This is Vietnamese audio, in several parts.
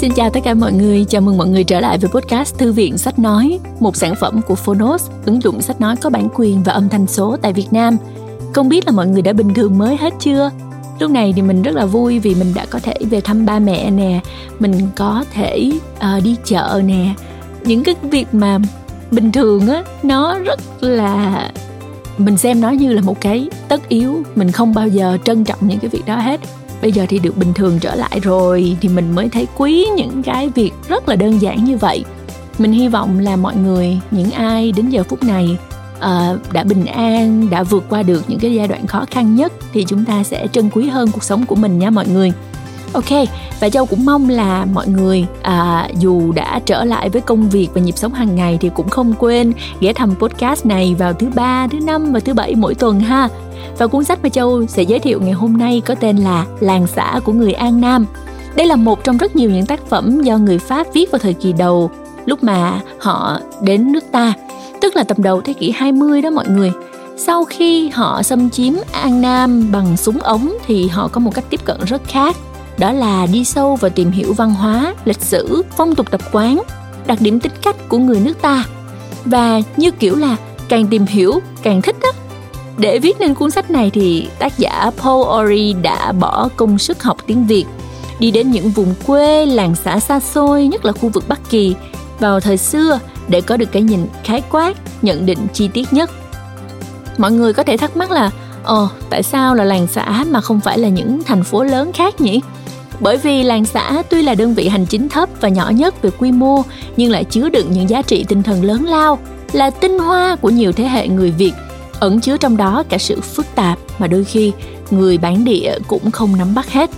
Xin chào tất cả mọi người, chào mừng mọi người trở lại với podcast Thư viện Sách Nói, một sản phẩm của Phonos, ứng dụng sách nói có bản quyền và âm thanh số tại Việt Nam. Không biết là mọi người đã bình thường mới hết chưa? Lúc này thì mình rất là vui vì mình đã có thể về thăm ba mẹ nè, mình có thể uh, đi chợ nè. Những cái việc mà bình thường á, nó rất là mình xem nó như là một cái tất yếu mình không bao giờ trân trọng những cái việc đó hết bây giờ thì được bình thường trở lại rồi thì mình mới thấy quý những cái việc rất là đơn giản như vậy. Mình hy vọng là mọi người những ai đến giờ phút này uh, đã bình an đã vượt qua được những cái giai đoạn khó khăn nhất thì chúng ta sẽ trân quý hơn cuộc sống của mình nha mọi người ok và châu cũng mong là mọi người à, dù đã trở lại với công việc và nhịp sống hàng ngày thì cũng không quên ghé thăm podcast này vào thứ ba thứ năm và thứ bảy mỗi tuần ha. Và cuốn sách mà châu sẽ giới thiệu ngày hôm nay có tên là làng xã của người an nam. Đây là một trong rất nhiều những tác phẩm do người pháp viết vào thời kỳ đầu lúc mà họ đến nước ta tức là tầm đầu thế kỷ 20 đó mọi người. Sau khi họ xâm chiếm An Nam bằng súng ống thì họ có một cách tiếp cận rất khác đó là đi sâu và tìm hiểu văn hóa, lịch sử, phong tục tập quán, đặc điểm tính cách của người nước ta. Và như kiểu là càng tìm hiểu, càng thích á. Để viết nên cuốn sách này thì tác giả Paul Ori đã bỏ công sức học tiếng Việt, đi đến những vùng quê làng xã xa xôi, nhất là khu vực Bắc Kỳ, vào thời xưa để có được cái nhìn khái quát, nhận định chi tiết nhất. Mọi người có thể thắc mắc là ồ tại sao là làng xã mà không phải là những thành phố lớn khác nhỉ? Bởi vì làng xã tuy là đơn vị hành chính thấp và nhỏ nhất về quy mô nhưng lại chứa đựng những giá trị tinh thần lớn lao là tinh hoa của nhiều thế hệ người việt ẩn chứa trong đó cả sự phức tạp mà đôi khi người bản địa cũng không nắm bắt hết.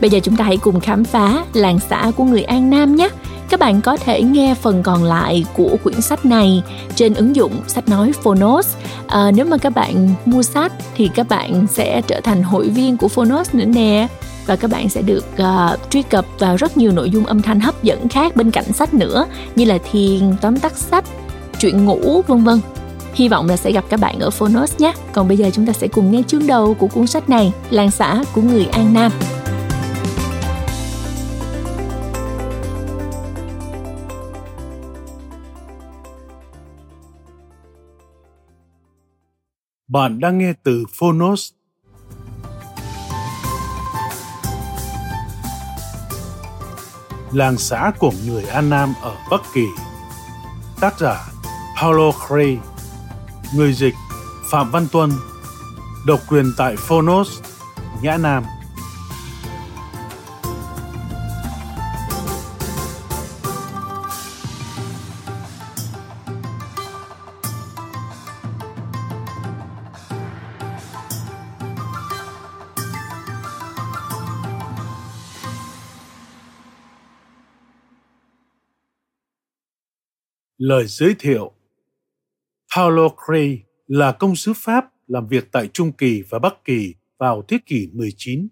Bây giờ chúng ta hãy cùng khám phá làng xã của người an nam nhé. Các bạn có thể nghe phần còn lại của quyển sách này trên ứng dụng sách nói Phonos. À, nếu mà các bạn mua sách thì các bạn sẽ trở thành hội viên của Phonos nữa nè và các bạn sẽ được uh, truy cập vào rất nhiều nội dung âm thanh hấp dẫn khác bên cạnh sách nữa như là thiền, tóm tắt sách, chuyện ngủ vân vân. Hy vọng là sẽ gặp các bạn ở Phonos nhé. Còn bây giờ chúng ta sẽ cùng nghe chương đầu của cuốn sách này, Làng xã của người An Nam. Bạn đang nghe từ Phonos làng xã của người An Nam ở Bắc Kỳ. Tác giả Paulo Cray Người dịch Phạm Văn Tuân. Độc quyền tại Phonos, Nhã Nam. Lời giới thiệu Paulo Cray là công sứ Pháp làm việc tại Trung Kỳ và Bắc Kỳ vào thế kỷ 19.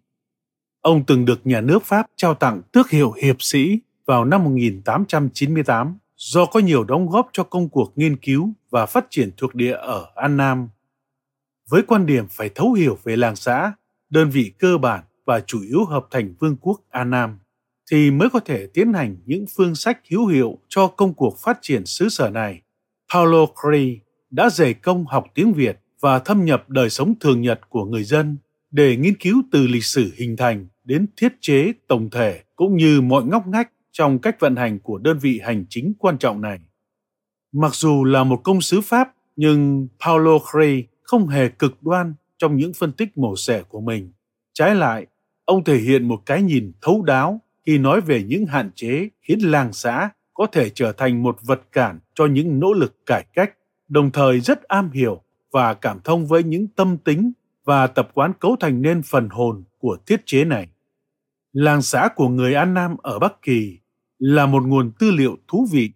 Ông từng được nhà nước Pháp trao tặng tước hiệu hiệp sĩ vào năm 1898 do có nhiều đóng góp cho công cuộc nghiên cứu và phát triển thuộc địa ở An Nam. Với quan điểm phải thấu hiểu về làng xã, đơn vị cơ bản và chủ yếu hợp thành vương quốc An Nam thì mới có thể tiến hành những phương sách hữu hiệu cho công cuộc phát triển xứ sở này. Paulo Cray đã dày công học tiếng Việt và thâm nhập đời sống thường nhật của người dân để nghiên cứu từ lịch sử hình thành đến thiết chế tổng thể cũng như mọi ngóc ngách trong cách vận hành của đơn vị hành chính quan trọng này. Mặc dù là một công sứ Pháp, nhưng Paulo Cray không hề cực đoan trong những phân tích mổ xẻ của mình. Trái lại, ông thể hiện một cái nhìn thấu đáo khi nói về những hạn chế khiến làng xã có thể trở thành một vật cản cho những nỗ lực cải cách, đồng thời rất am hiểu và cảm thông với những tâm tính và tập quán cấu thành nên phần hồn của thiết chế này. Làng xã của người An Nam ở Bắc Kỳ là một nguồn tư liệu thú vị,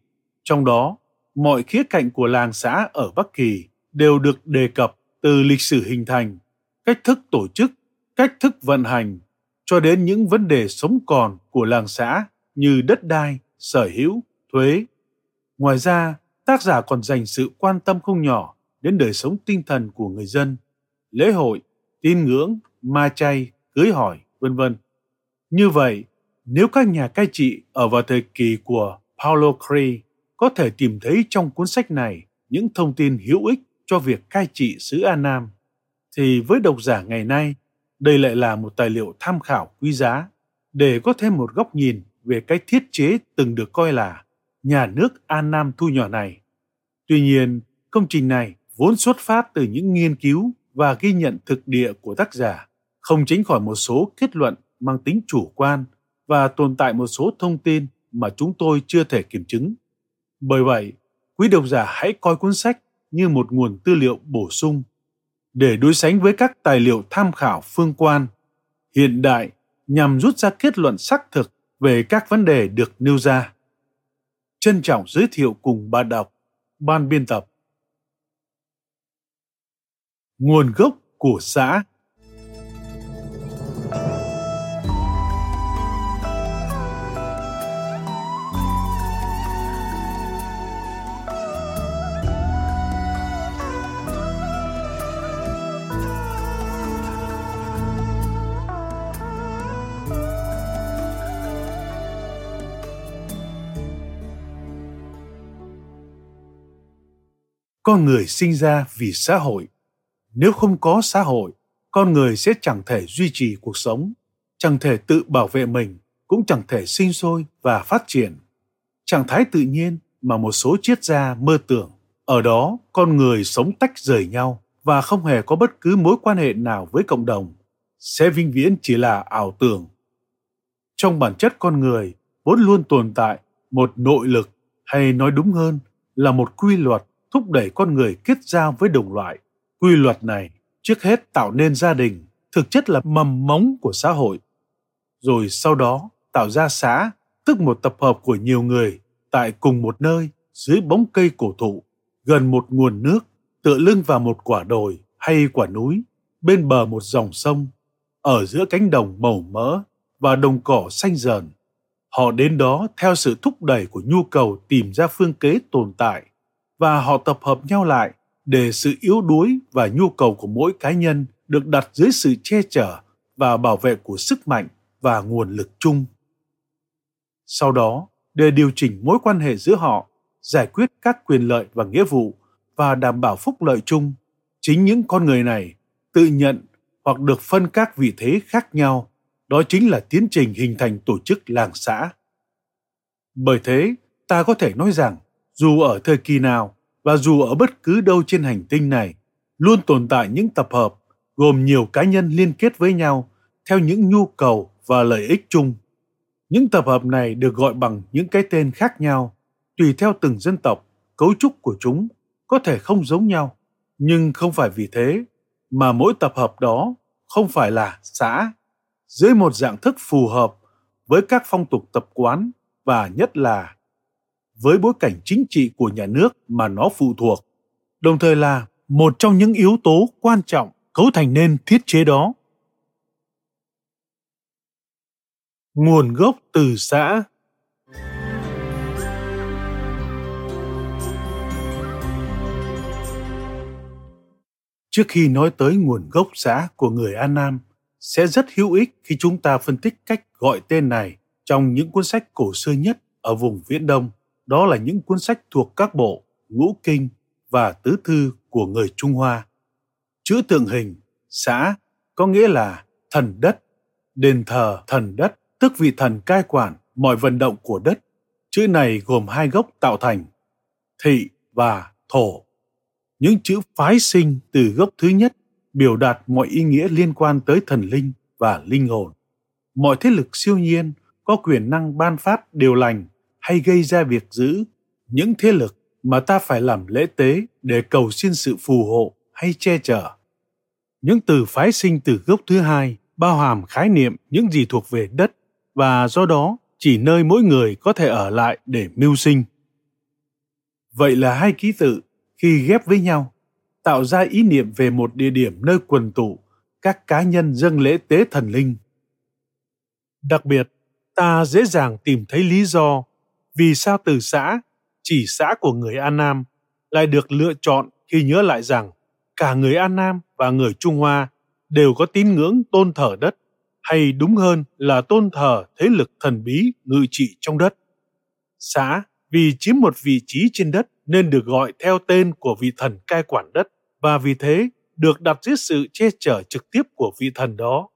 trong đó mọi khía cạnh của làng xã ở Bắc Kỳ đều được đề cập từ lịch sử hình thành, cách thức tổ chức, cách thức vận hành cho đến những vấn đề sống còn của làng xã như đất đai, sở hữu, thuế. Ngoài ra, tác giả còn dành sự quan tâm không nhỏ đến đời sống tinh thần của người dân, lễ hội, tin ngưỡng, ma chay, cưới hỏi, vân vân. Như vậy, nếu các nhà cai trị ở vào thời kỳ của Paulo Cree có thể tìm thấy trong cuốn sách này những thông tin hữu ích cho việc cai trị xứ An Nam, thì với độc giả ngày nay, đây lại là một tài liệu tham khảo quý giá để có thêm một góc nhìn về cái thiết chế từng được coi là nhà nước An Nam thu nhỏ này. Tuy nhiên, công trình này vốn xuất phát từ những nghiên cứu và ghi nhận thực địa của tác giả, không tránh khỏi một số kết luận mang tính chủ quan và tồn tại một số thông tin mà chúng tôi chưa thể kiểm chứng. Bởi vậy, quý độc giả hãy coi cuốn sách như một nguồn tư liệu bổ sung để đối sánh với các tài liệu tham khảo phương quan hiện đại nhằm rút ra kết luận xác thực về các vấn đề được nêu ra. Trân trọng giới thiệu cùng bạn đọc, ban biên tập. Nguồn gốc của xã con người sinh ra vì xã hội. Nếu không có xã hội, con người sẽ chẳng thể duy trì cuộc sống, chẳng thể tự bảo vệ mình, cũng chẳng thể sinh sôi và phát triển. Trạng thái tự nhiên mà một số triết gia mơ tưởng, ở đó con người sống tách rời nhau và không hề có bất cứ mối quan hệ nào với cộng đồng, sẽ vinh viễn chỉ là ảo tưởng. Trong bản chất con người vốn luôn tồn tại một nội lực, hay nói đúng hơn là một quy luật thúc đẩy con người kết giao với đồng loại. Quy luật này trước hết tạo nên gia đình, thực chất là mầm mống của xã hội. Rồi sau đó tạo ra xã, tức một tập hợp của nhiều người tại cùng một nơi dưới bóng cây cổ thụ, gần một nguồn nước, tựa lưng vào một quả đồi hay quả núi, bên bờ một dòng sông, ở giữa cánh đồng màu mỡ và đồng cỏ xanh dờn. Họ đến đó theo sự thúc đẩy của nhu cầu tìm ra phương kế tồn tại và họ tập hợp nhau lại để sự yếu đuối và nhu cầu của mỗi cá nhân được đặt dưới sự che chở và bảo vệ của sức mạnh và nguồn lực chung. Sau đó, để điều chỉnh mối quan hệ giữa họ, giải quyết các quyền lợi và nghĩa vụ và đảm bảo phúc lợi chung, chính những con người này tự nhận hoặc được phân các vị thế khác nhau, đó chính là tiến trình hình thành tổ chức làng xã. Bởi thế, ta có thể nói rằng dù ở thời kỳ nào và dù ở bất cứ đâu trên hành tinh này, luôn tồn tại những tập hợp gồm nhiều cá nhân liên kết với nhau theo những nhu cầu và lợi ích chung. Những tập hợp này được gọi bằng những cái tên khác nhau, tùy theo từng dân tộc, cấu trúc của chúng, có thể không giống nhau. Nhưng không phải vì thế mà mỗi tập hợp đó không phải là xã, dưới một dạng thức phù hợp với các phong tục tập quán và nhất là với bối cảnh chính trị của nhà nước mà nó phụ thuộc, đồng thời là một trong những yếu tố quan trọng cấu thành nên thiết chế đó. Nguồn gốc từ xã. Trước khi nói tới nguồn gốc xã của người An Nam, sẽ rất hữu ích khi chúng ta phân tích cách gọi tên này trong những cuốn sách cổ xưa nhất ở vùng Viễn Đông đó là những cuốn sách thuộc các bộ ngũ kinh và tứ thư của người Trung Hoa. Chữ tượng hình, xã có nghĩa là thần đất, đền thờ thần đất, tức vị thần cai quản mọi vận động của đất. Chữ này gồm hai gốc tạo thành, thị và thổ. Những chữ phái sinh từ gốc thứ nhất biểu đạt mọi ý nghĩa liên quan tới thần linh và linh hồn. Mọi thế lực siêu nhiên có quyền năng ban phát điều lành hay gây ra việc giữ những thế lực mà ta phải làm lễ tế để cầu xin sự phù hộ hay che chở. Những từ phái sinh từ gốc thứ hai bao hàm khái niệm những gì thuộc về đất và do đó chỉ nơi mỗi người có thể ở lại để mưu sinh. Vậy là hai ký tự khi ghép với nhau tạo ra ý niệm về một địa điểm nơi quần tụ các cá nhân dâng lễ tế thần linh. Đặc biệt, ta dễ dàng tìm thấy lý do vì sao từ xã, chỉ xã của người An Nam, lại được lựa chọn khi nhớ lại rằng cả người An Nam và người Trung Hoa đều có tín ngưỡng tôn thờ đất hay đúng hơn là tôn thờ thế lực thần bí ngự trị trong đất. Xã vì chiếm một vị trí trên đất nên được gọi theo tên của vị thần cai quản đất và vì thế được đặt dưới sự che chở trực tiếp của vị thần đó.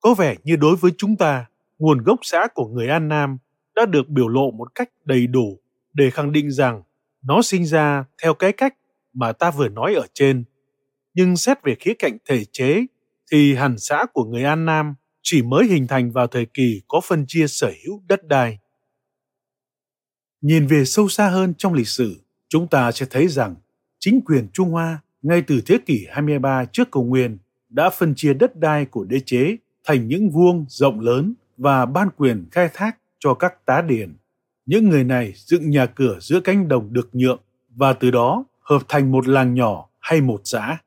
Có vẻ như đối với chúng ta, nguồn gốc xã của người An Nam đã được biểu lộ một cách đầy đủ để khẳng định rằng nó sinh ra theo cái cách mà ta vừa nói ở trên. Nhưng xét về khía cạnh thể chế thì hẳn xã của người An Nam chỉ mới hình thành vào thời kỳ có phân chia sở hữu đất đai. Nhìn về sâu xa hơn trong lịch sử, chúng ta sẽ thấy rằng chính quyền Trung Hoa ngay từ thế kỷ 23 trước công nguyên đã phân chia đất đai của đế chế thành những vuông rộng lớn và ban quyền khai thác cho các tá điền. Những người này dựng nhà cửa giữa cánh đồng được nhượng và từ đó hợp thành một làng nhỏ hay một xã.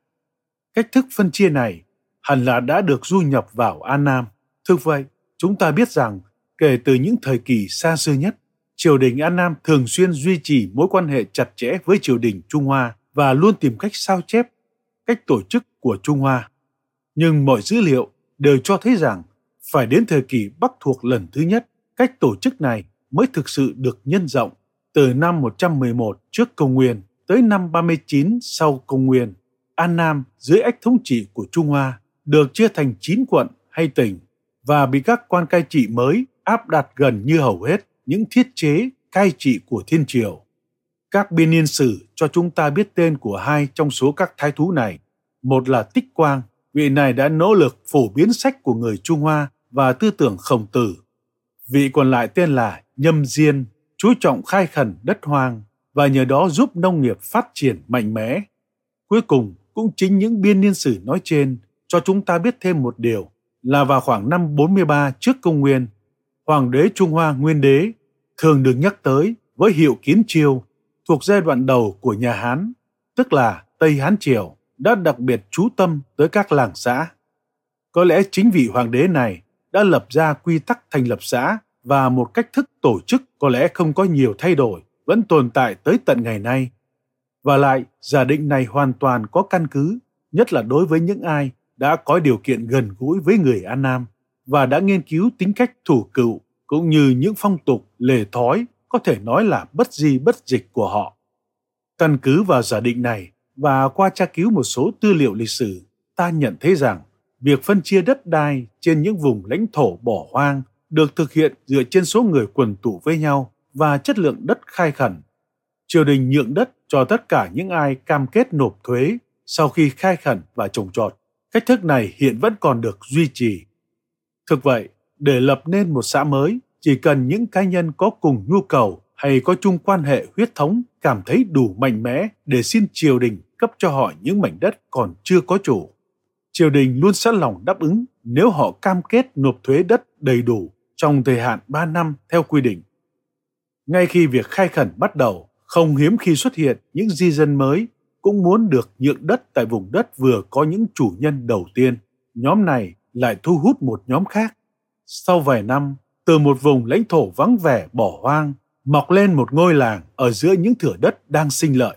Cách thức phân chia này hẳn là đã được du nhập vào An Nam. Thực vậy, chúng ta biết rằng kể từ những thời kỳ xa xưa nhất, triều đình An Nam thường xuyên duy trì mối quan hệ chặt chẽ với triều đình Trung Hoa và luôn tìm cách sao chép cách tổ chức của Trung Hoa. Nhưng mọi dữ liệu đều cho thấy rằng phải đến thời kỳ Bắc thuộc lần thứ nhất, cách tổ chức này mới thực sự được nhân rộng từ năm 111 trước công nguyên tới năm 39 sau công nguyên. An Nam dưới ách thống trị của Trung Hoa được chia thành 9 quận hay tỉnh và bị các quan cai trị mới áp đặt gần như hầu hết những thiết chế cai trị của thiên triều. Các biên niên sử cho chúng ta biết tên của hai trong số các thái thú này. Một là Tích Quang, vị này đã nỗ lực phổ biến sách của người Trung Hoa và tư tưởng khổng tử. Vị còn lại tên là Nhâm Diên, chú trọng khai khẩn đất hoang và nhờ đó giúp nông nghiệp phát triển mạnh mẽ. Cuối cùng, cũng chính những biên niên sử nói trên cho chúng ta biết thêm một điều là vào khoảng năm 43 trước công nguyên, Hoàng đế Trung Hoa Nguyên đế thường được nhắc tới với hiệu kiến triều thuộc giai đoạn đầu của nhà Hán, tức là Tây Hán Triều, đã đặc biệt chú tâm tới các làng xã. Có lẽ chính vị hoàng đế này đã lập ra quy tắc thành lập xã và một cách thức tổ chức có lẽ không có nhiều thay đổi, vẫn tồn tại tới tận ngày nay. Và lại, giả định này hoàn toàn có căn cứ, nhất là đối với những ai đã có điều kiện gần gũi với người An Nam và đã nghiên cứu tính cách thủ cựu cũng như những phong tục, lề thói có thể nói là bất di bất dịch của họ. Căn cứ vào giả định này và qua tra cứu một số tư liệu lịch sử, ta nhận thấy rằng việc phân chia đất đai trên những vùng lãnh thổ bỏ hoang được thực hiện dựa trên số người quần tụ với nhau và chất lượng đất khai khẩn. Triều đình nhượng đất cho tất cả những ai cam kết nộp thuế sau khi khai khẩn và trồng trọt. Cách thức này hiện vẫn còn được duy trì. Thực vậy, để lập nên một xã mới, chỉ cần những cá nhân có cùng nhu cầu hay có chung quan hệ huyết thống cảm thấy đủ mạnh mẽ để xin triều đình cấp cho họ những mảnh đất còn chưa có chủ. Triều đình luôn sẵn lòng đáp ứng nếu họ cam kết nộp thuế đất đầy đủ trong thời hạn 3 năm theo quy định. Ngay khi việc khai khẩn bắt đầu, không hiếm khi xuất hiện những di dân mới cũng muốn được nhượng đất tại vùng đất vừa có những chủ nhân đầu tiên. Nhóm này lại thu hút một nhóm khác. Sau vài năm, từ một vùng lãnh thổ vắng vẻ bỏ hoang, mọc lên một ngôi làng ở giữa những thửa đất đang sinh lợi.